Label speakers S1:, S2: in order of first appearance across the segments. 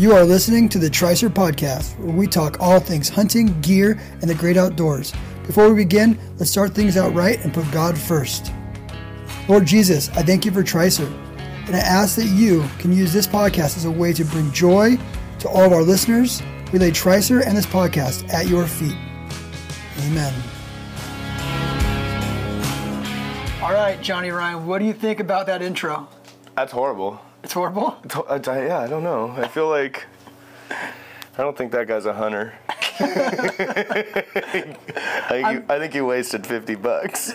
S1: You are listening to the Tricer Podcast, where we talk all things hunting, gear, and the great outdoors. Before we begin, let's start things out right and put God first. Lord Jesus, I thank you for Tricer, and I ask that you can use this podcast as a way to bring joy to all of our listeners. We lay Tricer and this podcast at your feet. Amen. All right, Johnny Ryan, what do you think about that intro?
S2: That's horrible.
S1: It's horrible.
S2: It's ho- I- I- yeah, I don't know. I feel like I don't think that guy's a hunter. I, think you, I think you wasted fifty bucks.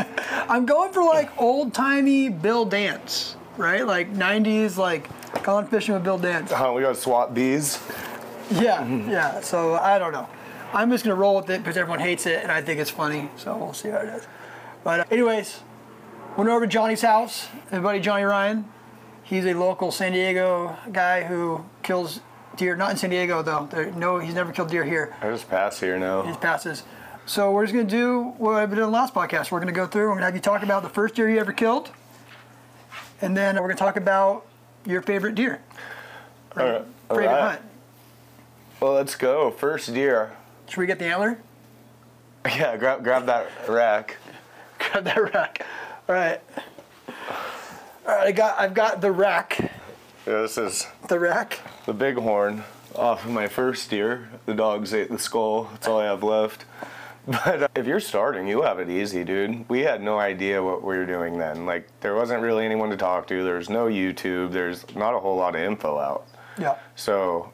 S1: I'm going for like old timey Bill Dance, right? Like 90s, like gone fishing with Bill Dance.
S2: Huh, we got to swap bees.
S1: Yeah, yeah. So I don't know. I'm just gonna roll with it because everyone hates it and I think it's funny. So we'll see how it is. But uh, anyways, went over to Johnny's house. Everybody, Johnny Ryan. He's a local San Diego guy who kills deer. Not in San Diego though. There, no, he's never killed deer here.
S2: I just pass here
S1: He
S2: now.
S1: just passes. So we're just gonna do what I've been doing the last podcast. We're gonna go through. We're gonna have you talk about the first deer you ever killed, and then we're gonna talk about your favorite deer,
S2: All right.
S1: favorite
S2: right.
S1: hunt.
S2: Well, let's go. First deer.
S1: Should we get the antler?
S2: Yeah, grab grab that rack.
S1: Grab that rack. All right. All right. I got. I've got the rack.
S2: Yeah, this is
S1: The rack.
S2: the bighorn off of my first deer. The dogs ate the skull. That's all I have left. But uh, if you're starting, you have it easy, dude. We had no idea what we were doing then. Like, there wasn't really anyone to talk to. There's no YouTube. There's not a whole lot of info out.
S1: Yeah.
S2: So,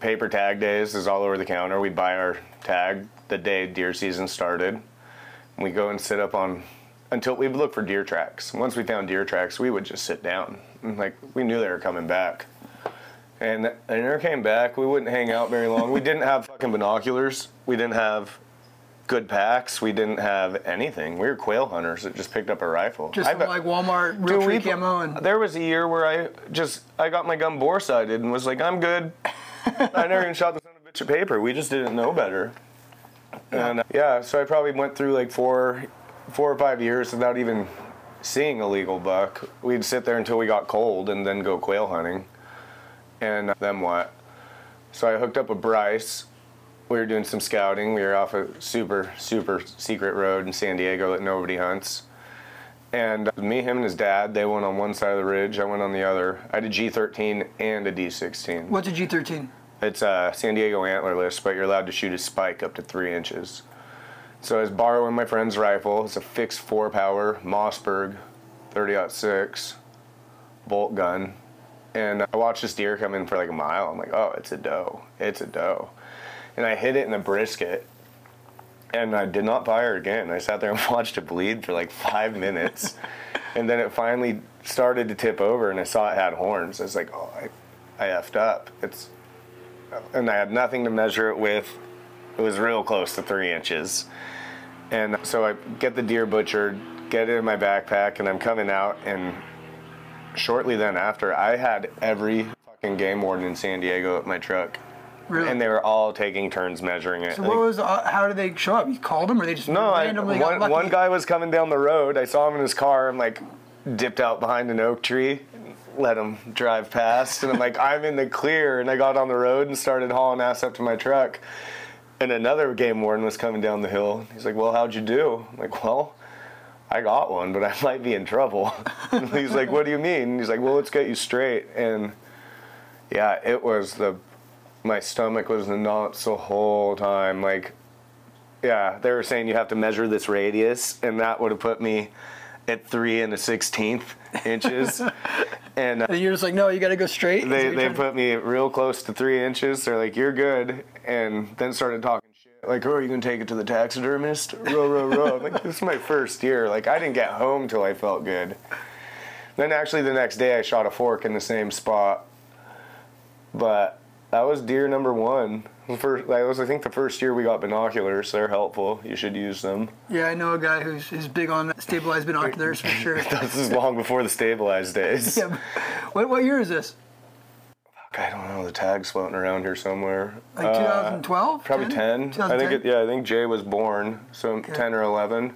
S2: paper tag days is all over the counter. We'd buy our tag the day deer season started. We go and sit up on until we would look for deer tracks. Once we found deer tracks, we would just sit down. Like we knew they were coming back. And they never came back. We wouldn't hang out very long. We didn't have fucking binoculars. We didn't have good packs. We didn't have anything. We were quail hunters that just picked up a rifle.
S1: Just
S2: I
S1: some, like Walmart real
S2: Dude, we-
S1: camo and
S2: There was a year where I just I got my gun bore sighted and was like, I'm good. I never even shot the son of a bitch of paper. We just didn't know better. And uh, yeah, so I probably went through like four, four or five years without even seeing a legal buck. We'd sit there until we got cold and then go quail hunting. And uh, then what? So I hooked up with Bryce. We were doing some scouting. We were off a super, super secret road in San Diego that nobody hunts. And uh, me, him, and his dad, they went on one side of the ridge. I went on the other. I did G13 and a D16.
S1: what's a G13?
S2: It's a San Diego antlerless, but you're allowed to shoot a spike up to three inches. So I was borrowing my friend's rifle. It's a fixed four power Mossberg 30-06 bolt gun. And I watched this deer come in for like a mile. I'm like, oh, it's a doe. It's a doe. And I hit it in a brisket. And I did not fire again. I sat there and watched it bleed for like five minutes. and then it finally started to tip over and I saw it had horns. I was like, oh, I, I effed up. It's and I had nothing to measure it with. It was real close to three inches. And so I get the deer butchered, get it in my backpack, and I'm coming out. And shortly then after, I had every fucking game warden in San Diego at my truck.
S1: Really?
S2: And they were all taking turns measuring it.
S1: so what was? Uh, how did they show up? You called them, or they just
S2: no, I,
S1: randomly got
S2: one, one guy was coming down the road. I saw him in his car. I'm like, dipped out behind an oak tree, let him drive past, and I'm like, I'm in the clear. And I got on the road and started hauling ass up to my truck. And another game warden was coming down the hill. He's like, Well, how'd you do? I'm like, Well, I got one, but I might be in trouble. He's like, What do you mean? And he's like, Well, let's get you straight. And yeah, it was the my stomach was in knots the whole time. Like, yeah, they were saying you have to measure this radius, and that would have put me at three and a sixteenth inches. and uh,
S1: And you're just like, no, you got to go straight.
S2: They they
S1: trying to-
S2: put me real close to three inches. They're like, "You're good," and then started talking shit. Like, "Oh, are you gonna take it to the taxidermist?" Row, row, row. Like, this is my first year. Like, I didn't get home till I felt good. Then actually, the next day, I shot a fork in the same spot. But that was deer number one. First, that was I think the first year we got binoculars. They're helpful. You should use them.
S1: Yeah, I know a guy who's, who's big on stabilized binoculars for sure.
S2: This is long before the stabilized days.
S1: yeah. What, what year is this?
S2: I don't know. The tag's floating around here somewhere.
S1: Like
S2: Uh,
S1: 2012?
S2: Probably 10. I think it, yeah, I think Jay was born, so 10 or 11.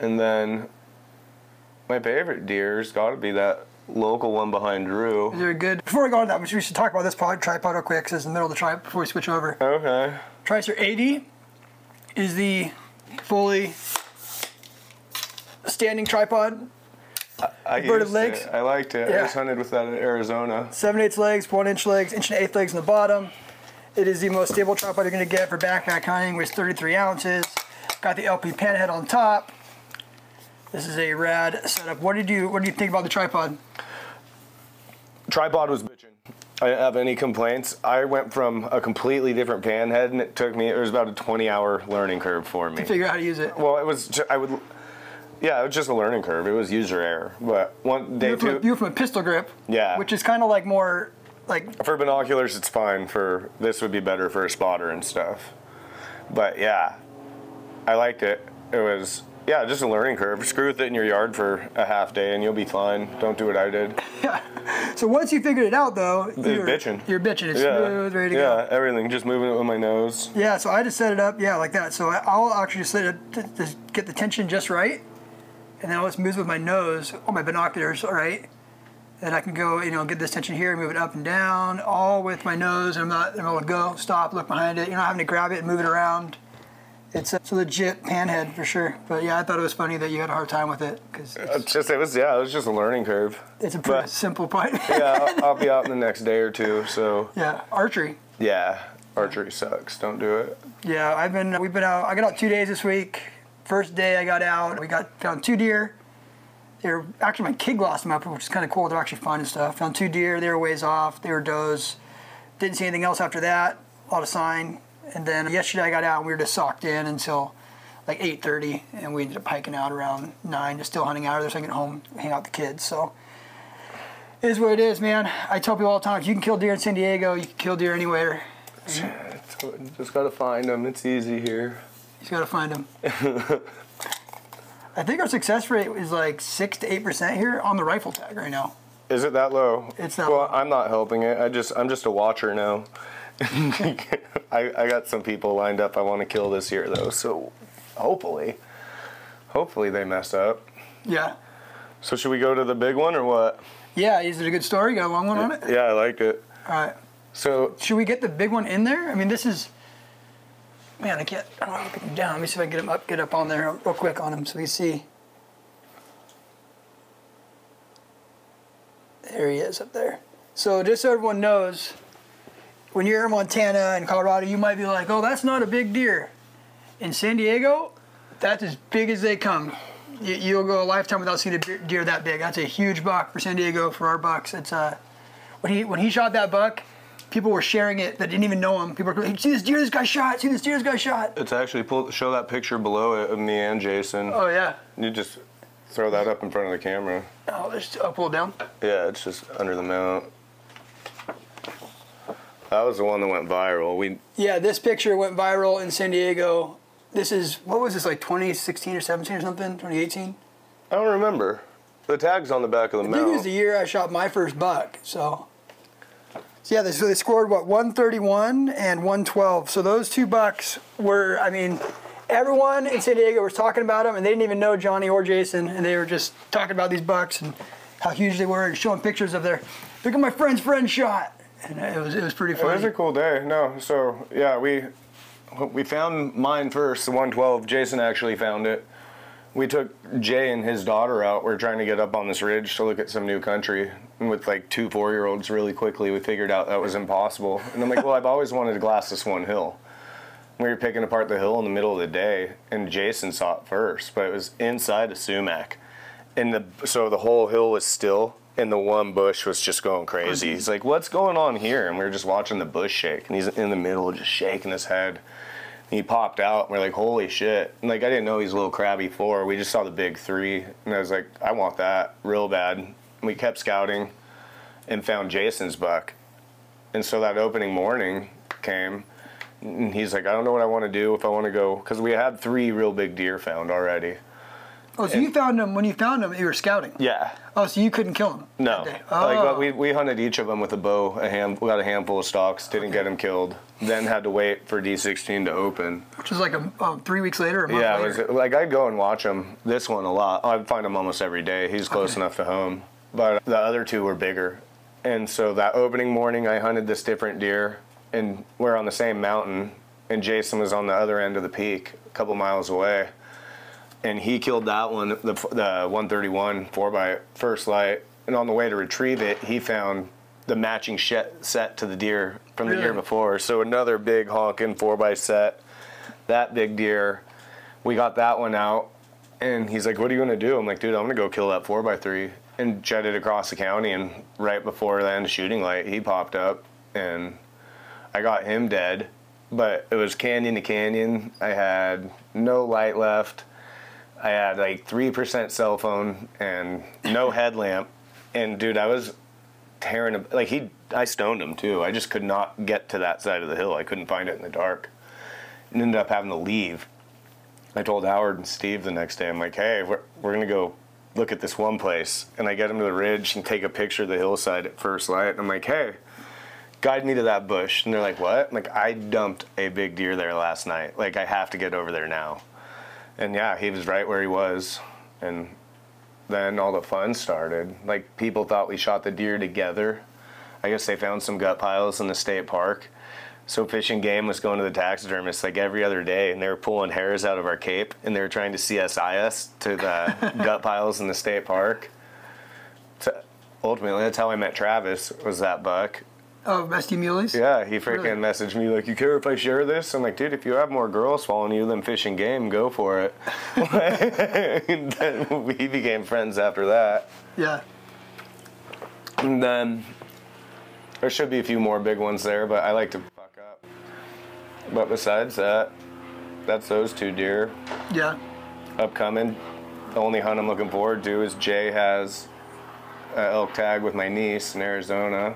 S2: And then my favorite deer's got to be that local one behind Drew.
S1: They're good. Before we go on that, we should talk about this pod, tripod real quick because it's in the middle of the tripod before we switch over.
S2: Okay.
S1: Tricer 80 is the fully standing tripod.
S2: I
S1: Inverted
S2: used
S1: legs?
S2: It. I liked it.
S1: Yeah.
S2: I just hunted with that in Arizona.
S1: Seven eighths legs, 1 inch legs, inch and eighth legs in the bottom. It is the most stable tripod you're going to get for backpack hunting, weighs 33 ounces. Got the LP pan head on top. This is a rad setup. What did you What do you think about the tripod?
S2: Tripod was bitching. I didn't have any complaints. I went from a completely different pan head, and it took me. It was about a 20-hour learning curve for me.
S1: to Figure out how to use it.
S2: Well, it was. I would. Yeah, it was just a learning curve. It was user error. But one day
S1: You were, from,
S2: two
S1: you were from a pistol grip,
S2: Yeah.
S1: which is kind of like more like
S2: for binoculars, it's fine. For this would be better for a spotter and stuff. But yeah, I liked it. It was yeah, just a learning curve. Screw with it in your yard for a half day, and you'll be fine. Don't do what I did.
S1: So once you figured it out, though, you're
S2: bitching.
S1: You're bitching. It's
S2: yeah,
S1: smooth, ready to
S2: yeah,
S1: go.
S2: Yeah, everything. Just moving it with my nose.
S1: Yeah. So I just set it up, yeah, like that. So I'll actually just set it to, to get the tension just right, and then I'll just move with my nose on my binoculars, all right. Then I can go, you know, get this tension here, move it up and down, all with my nose, and I'm not, I'm able to go, stop, look behind it. You're not having to grab it and move it around. It's a, it's a legit panhead for sure. But yeah, I thought it was funny that you had a hard time with it because it's,
S2: just it was yeah, it was just a learning curve.
S1: it's a pretty
S2: but-
S1: simple part.
S2: yeah, I'll, I'll be out in the next day or two. So
S1: yeah, archery.
S2: yeah, archery sucks. Don't do it.
S1: Yeah, I've been. We've been out. I got out two days this week. First day I got out, we got found two deer. They were actually my kid lost them up, which is kind of cool. They're actually finding stuff. Found two deer. They were ways off. They were does. Didn't see anything else after that. A lot of sign. And then yesterday I got out. and We were just socked in until like 8:30, and we ended up hiking out around nine. Just still hunting out of there, so I can get home, hang out with the kids. So. It is what it is, man. I tell people all the time, if you can kill deer in San Diego, you can kill deer anywhere.
S2: Just gotta find them. It's easy here.
S1: You just gotta find them. I think our success rate is like six to eight percent here on the rifle tag right now.
S2: Is it that low?
S1: It's not.
S2: well,
S1: low.
S2: I'm not helping it. I just I'm just a watcher now. I, I got some people lined up I want to kill this year though, so hopefully, hopefully they mess up.
S1: Yeah.
S2: So should we go to the big one or what?
S1: Yeah, is it a good story? Got a long one on it?
S2: Yeah, I liked it.
S1: All right.
S2: So
S1: Should we get the big one in there? I mean, this is. Man, I can't. I don't want to him down. Let me see if I can get him up, get up on there real quick on him so we see. There he is up there. So just so everyone knows, when you're in Montana and Colorado, you might be like, "Oh, that's not a big deer." In San Diego, that's as big as they come. You, you'll go a lifetime without seeing a deer that big. That's a huge buck for San Diego for our bucks. It's uh, when he when he shot that buck, people were sharing it that didn't even know him. People were going, "See this deer this guy shot! See this deer this guy shot!"
S2: it's actually pull show that picture below it of me and Jason.
S1: Oh yeah.
S2: You just throw that up in front of the camera.
S1: Oh, there's oh, pull it down.
S2: Yeah, it's just under the mount. That was the one that went viral. We
S1: Yeah, this picture went viral in San Diego. This is what was this like 2016 or 17 or something? 2018.
S2: I don't remember. The tag's on the back of the
S1: I think it was the year I shot my first buck. So, so yeah, they, so they scored what 131 and 112. So those two bucks were, I mean, everyone in San Diego was talking about them, and they didn't even know Johnny or Jason, and they were just talking about these bucks and how huge they were, and showing pictures of their, look at my friend's friend shot, and it was it was pretty funny.
S2: It was a cool day. No, so yeah, we we found mine first, the 112. Jason actually found it. We took Jay and his daughter out. We are trying to get up on this ridge to look at some new country. And with like two four year olds, really quickly, we figured out that was impossible. And I'm like, well, I've always wanted to glass this one hill. We were picking apart the hill in the middle of the day, and Jason saw it first, but it was inside a sumac. And the so the whole hill was still, and the one bush was just going crazy. He's like, "What's going on here?" And we were just watching the bush shake, and he's in the middle, just shaking his head. He popped out, and we're like, "Holy shit!" And like I didn't know he's a little crabby four. We just saw the big three, and I was like, "I want that real bad." And we kept scouting, and found Jason's buck. And so that opening morning came, and he's like, "I don't know what I want to do if I want to go," because we had three real big deer found already.
S1: Oh, so you found them when you found them, you were scouting.
S2: Yeah,
S1: Oh, so you couldn't kill them.
S2: No. Like
S1: Oh.
S2: but we, we hunted each of them with a bow. A hand, we got a handful of stalks. Didn't get them killed. Then had to wait for D16 to open.
S1: Which was like a um, three weeks later, a month
S2: Yeah,
S1: later.
S2: was like I'd go and watch him. This one a lot. I'd find him almost every day. He's close
S1: Okay.
S2: enough to home. but the other two were bigger. And so that opening morning, I hunted this different deer, and we're on the same mountain, and Jason was on the other end of the peak, a couple miles away. And he killed that one, the, the 131 4 by first light. And on the way to retrieve it, he found the matching set to the deer from the year before. So another big honking 4 by set. That big deer, we got that one out, and he's like, "What are you gonna do?" I'm like, "Dude, I'm gonna go kill that four by three and jetted across the county. And right before the end of shooting light, he popped up, and I got him dead. But it was canyon to canyon. I had no light left. I had like three percent cell phone and no headlamp. And dude, I was tearing him. Like he, I stoned him too. I just could not get to that side of the hill. I couldn't find it in the dark. And ended up having to leave. I told Howard and Steve the next day, I'm like, hey, we're, we're going to go look at this one place. And I get them to the ridge and take a picture of the hillside at first light. And I'm like, hey, guide me to that bush. And they're like, what? I'm like, I dumped a big deer there last night. Like, I have to get over there now. And yeah, he was right where he was. And then all the fun started. Like, people thought we shot the deer together. I guess they found some gut piles in the state park. So Fish and Game was going to the taxidermist like every other day, and they were pulling hairs out of our cape, and they were trying to CSI us to the gut piles in the state park. To, ultimately, that's how I met Travis. Was that buck?
S1: Oh, Rusty Muleys?
S2: Yeah, he freaking
S1: Really?
S2: messaged me like, "You care if I share this?" I'm like, "Dude, if you have more girls following you than Fish and Game, go for it." then we became friends after that.
S1: Yeah.
S2: And then there should be a few more big ones there, but I like to fuck up. But besides that, that's those two deer
S1: Yeah.
S2: upcoming. The only hunt I'm looking forward to is Jay has a elk tag with my niece in Arizona.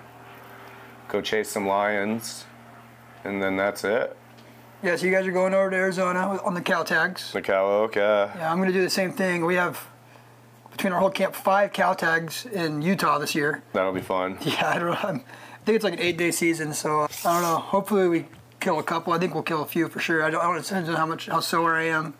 S2: Go chase some lions, and then that's it.
S1: Yeah, so you guys are going over to Arizona on the cow tags.
S2: The cow oak, yeah.
S1: Yeah, I'm going to do the same thing. We have, between our whole camp, five cow tags in Utah this year.
S2: That'll be fun.
S1: Yeah, I don't know. I'm, I think it's like an eight day season, so uh, I don't know. Hopefully we kill a couple. I think we'll kill a few for sure. I don't, I don't it depends on how much how sore I am.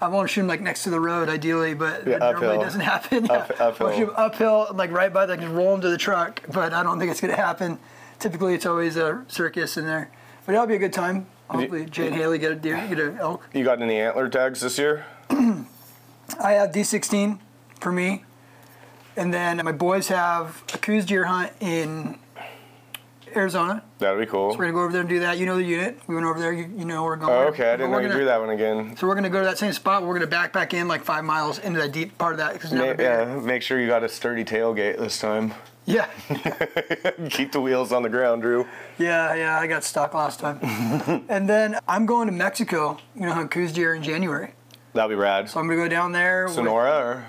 S1: I want to shoot them like next to the road, ideally, but
S2: Yeah,
S1: it normally doesn't happen.
S2: Up-
S1: I
S2: uphill.
S1: want to shoot 'em uphill, like right by, the, like just roll them to the truck. But I don't think it's going to happen. Typically, it's always a circus in there, but it'll be a good time. Hopefully, Jay and Haley get a deer, get an elk.
S2: You got any antler tags this year?
S1: I have D16 for me, and then my boys have a Coues deer hunt in Arizona.
S2: That'd be cool.
S1: So We're gonna go over there and do that. You know the unit. We went over there. You, you know where we're oh, going.
S2: Oh, okay, I didn't know you drew that one again.
S1: So we're gonna go to that same spot. We're gonna back back in like five miles into that deep part of that. 'cause
S2: Ma- yeah, make sure you got a sturdy tailgate this time.
S1: Yeah,
S2: Keep the wheels on the ground, Drew.
S1: yeah, yeah. I got stuck last time. and then I'm going to Mexico. You know, hunt Coues deer in January.
S2: That'd be rad.
S1: So I'm gonna go down there. with-
S2: Sonora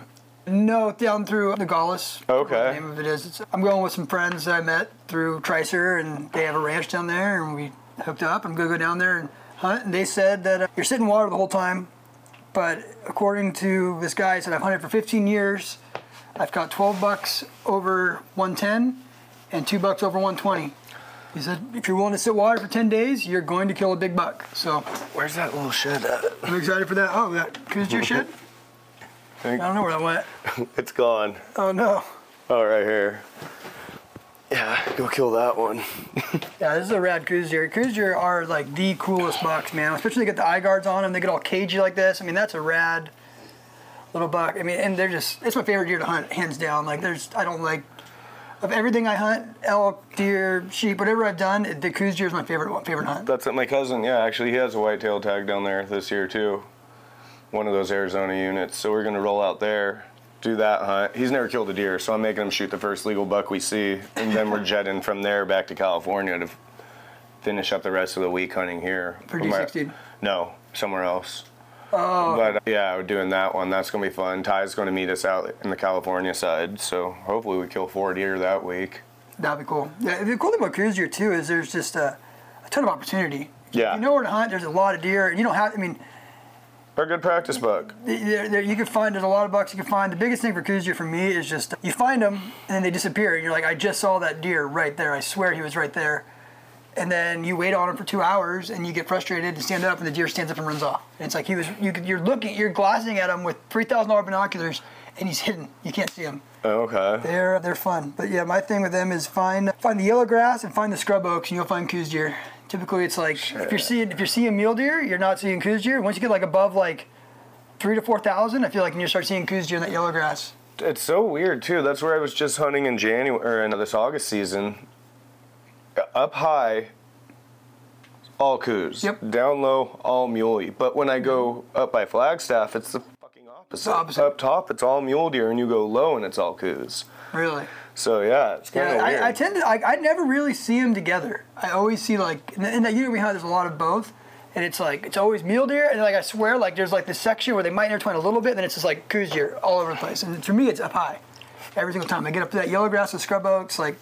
S2: or
S1: No, down through Nogales.
S2: Okay.
S1: The name of it is. It's, I'm going with some friends that I met through Tricer, and they have a ranch down there, and we hooked up. I'm gonna go down there and hunt. And they said that uh, you're sitting water the whole time, but according to this guy, he said I've hunted for 15 years. I've got 12 bucks over 110, and two bucks over 120. He said if you're willing to sit water for 10 days, you're going to kill a big buck. So
S2: where's that little shed at?
S1: I'm excited for that. Oh, that Coues deer shit. I don't know where that went.
S2: It's gone.
S1: Oh no.
S2: Oh, right here. Yeah, go kill that one.
S1: Yeah, this is a rad cruise deer. Cruise deer are like the coolest bucks, man. Especially they get the eye guards on them. They get all cagey like this. I mean, that's a rad little buck. I mean, and they're just, it's my favorite deer to hunt, hands down. Like, there's, I don't like, of everything I hunt, elk, deer, sheep, whatever I've done, the cruise deer is my favorite one, favorite hunt.
S2: That's it. My cousin, yeah, actually, he has a whitetail tag down there this year too. One of those Arizona units. So we're gonna roll out there, do that hunt. He's never killed a deer, so I'm making him shoot the first legal buck we see, and then we're jetting from there back to California to finish up the rest of the week hunting here.
S1: For D16?
S2: No, somewhere else. Oh. But uh, yeah, we're doing that one. That's gonna be fun. Ty's gonna meet us out in the California side, so hopefully we kill four deer that week.
S1: That'd be cool. Yeah, the cool thing about cruise deer too is there's just a, a ton of opportunity.
S2: Yeah.
S1: You know where to hunt. There's a lot of deer. and You don't have. I mean,
S2: a good practice buck.
S1: there, there, you can find there's a lot of bucks you can find. The biggest thing for cruise deer for me is just you find them and then they disappear. And you're like, I just saw that deer right there. I swear he was right there. And then you wait on him for two hours and you get frustrated and stand up and the deer stands up and runs off. And it's like he was you, you're looking, you're glassing at him with three thousand dollar binoculars and he's hidden. You can't see him.
S2: Oh, okay.
S1: They're they're fun. But yeah, my thing with them is find find the yellow grass and find the scrub oaks, and you'll find Coues deer. Typically, it's like if you're seeing if you're seeing mule deer, you're not seeing Coues deer. Once you get like above like three to four thousand, I feel like you start seeing Coues deer in that yellow grass.
S2: It's so weird too. That's where I was just hunting in January or in this August season. Up high, all Coues.
S1: Yep.
S2: Down low, all muley. But when I go up by Flagstaff, it's the fucking opposite.
S1: opposite.
S2: Up top, it's all mule deer, and you go low, and it's all Coues.
S1: Really.
S2: So yeah, it's kind of
S1: Yeah,
S2: weird.
S1: I, I tend to. I, I never really see them together. I always see like in, in that unit we hunt. There's a lot of both, and it's like it's always mule deer, and like I swear, like there's like this section where they might intertwine a little bit, and then it's just like Coues deer all over the place. And for me, it's up high every single time. I get up to that yellow grass with scrub oaks, like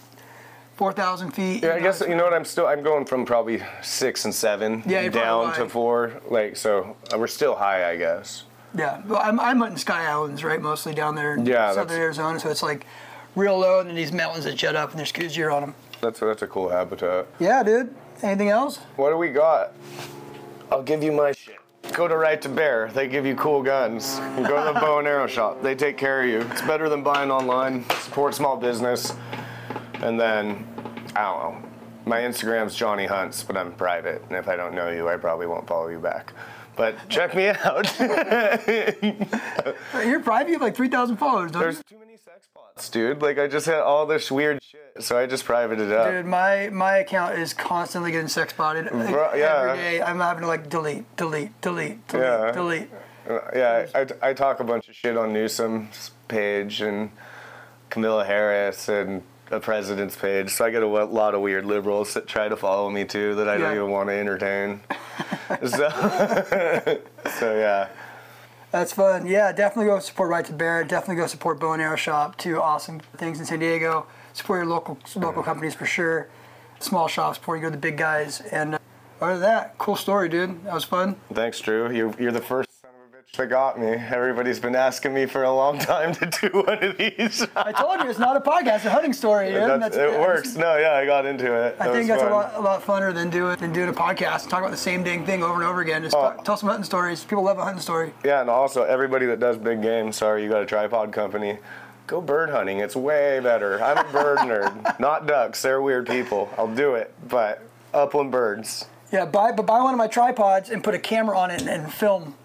S1: four thousand feet.
S2: yeah, I guess you know what I'm still. I'm going from probably six and seven
S1: Yeah,
S2: down to four. Like so, uh, we're still high, I guess.
S1: Yeah, well, I'm, I'm hunting Sky Islands, right? Mostly down there in
S2: Yeah,
S1: southern Arizona, so it's like real low, and then these mountains that jet up, and there's deer on them.
S2: That's that's a cool habitat.
S1: Yeah, dude. Anything else?
S2: What do we got? I'll give you my shit. Go to Right to Bear. They give you cool guns. Go to the bow and arrow shop. They take care of you. It's better than buying online. Support small business. And then, I don't know. My Instagram's Johnny Hunts, but I'm private. And if I don't know you, I probably won't follow you back. But check me out.
S1: You're private. You have like 3,000 followers, don't
S2: There's too many sex bots, dude. Like, I just had all this weird shit. So I just privated it up.
S1: Dude, my my account is constantly getting sex spotted. Like,
S2: Bro, yeah.
S1: Every day, I'm having to like delete, delete, delete, delete,
S2: Yeah.
S1: delete.
S2: Yeah, I, I, I talk a bunch of shit on Newsom's page and Kamala Harris and the president's page. So I get a lot of weird liberals that try to follow me too that I don't even want to entertain. so, so yeah.
S1: That's fun. Yeah, definitely go support Right to Bear. Definitely go support Bow and Arrow Shop. Two awesome things in San Diego. Support your local local companies for sure. Small shops before you go to the big guys. And uh, other than that, cool story, dude. That was fun.
S2: Thanks, Drew. You're, you're the first son of a bitch that got me. Everybody's been asking me for a long time to do one of these.
S1: I told you it's not a podcast, it's a hunting story, dude.
S2: That's- it works. No, yeah, I got into it.
S1: I
S2: That
S1: think
S2: was
S1: that's a lot, a lot funner than doing than doing a podcast and talk about the same dang thing over and over again. Just oh. talk, tell some hunting stories. People love a hunting story.
S2: Yeah, and also everybody that does big game, sorry, you got a tripod company. Go bird hunting. It's way better. I'm a bird nerd, not ducks. They're weird people. I'll do it, but upland birds.
S1: Yeah, buy but buy one of my tripods and put a camera on it and, and film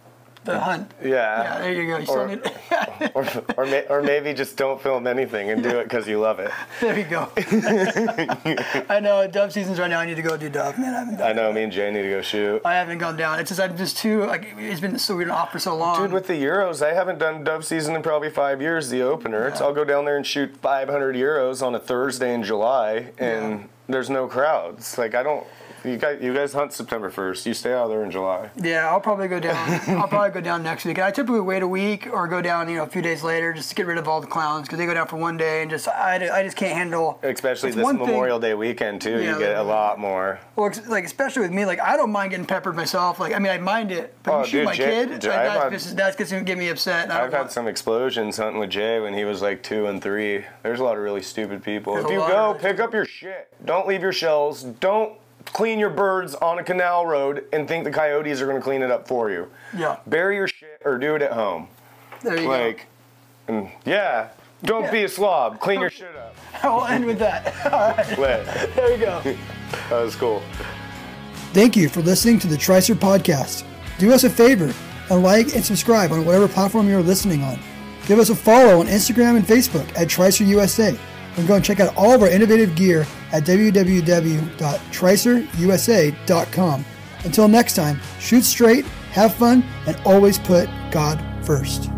S1: the hunt.
S2: Yeah.
S1: Yeah, there you go. You
S2: Or-
S1: need,
S2: Or, or, may, or maybe just don't film anything and do it because you love it.
S1: there you go. I know dove season's right now. I need to go do dove, man. I haven't. Done,
S2: I know. Me and Jay need to go shoot.
S1: I haven't gone down. It's just I'm just too like it's been so we've been off for so long.
S2: Dude, with the Euros, I haven't done dove season in probably five years. The opener. It's I'll go down there and shoot 500 Euros on a Thursday in July, and
S1: Yeah.
S2: there's no crowds. Like I don't. You guys, you guys hunt September 1st. You stay out there in July.
S1: Yeah, I'll probably go down. I'll probably go down next week. I typically wait a week or go down, you know, a few days later just to get rid of all the clowns because they go down for one day and just I, I just can't handle.
S2: Especially
S1: It's
S2: this
S1: one thing-
S2: Memorial Day weekend too.
S1: Yeah,
S2: you get a lot more.
S1: Well, like especially with me, like I don't mind getting peppered myself. Like I mean, I mind it, but
S2: Oh,
S1: you shoot
S2: dude,
S1: my
S2: Jay-
S1: kid,
S2: Jay-
S1: like, that's,
S2: had-
S1: that's gonna get me upset.
S2: I've had
S1: want-
S2: some explosions hunting with Jay when he was like two and three. There's a lot of really stupid people.
S1: There's
S2: if you go, pick up your shit. Don't leave your shells. Don't clean your birds on a canal road and think the coyotes are going to clean it up for you.
S1: Yeah,
S2: Bury your shit or do it at home.
S1: there you go.
S2: Like, mm, yeah, don't be a slob. Clean your shit up.
S1: I'll end with that. All right,
S2: Lit.
S1: there you go.
S2: That was cool.
S1: Thank you for listening to the Tricer Podcast. Do us a favor and like and subscribe on whatever platform you're listening on. Give us a follow on Instagram and Facebook at Tricer USA. And go and check out all of our innovative gear at www.tricerusa.com. Until next time, shoot straight, have fun, and always put God first.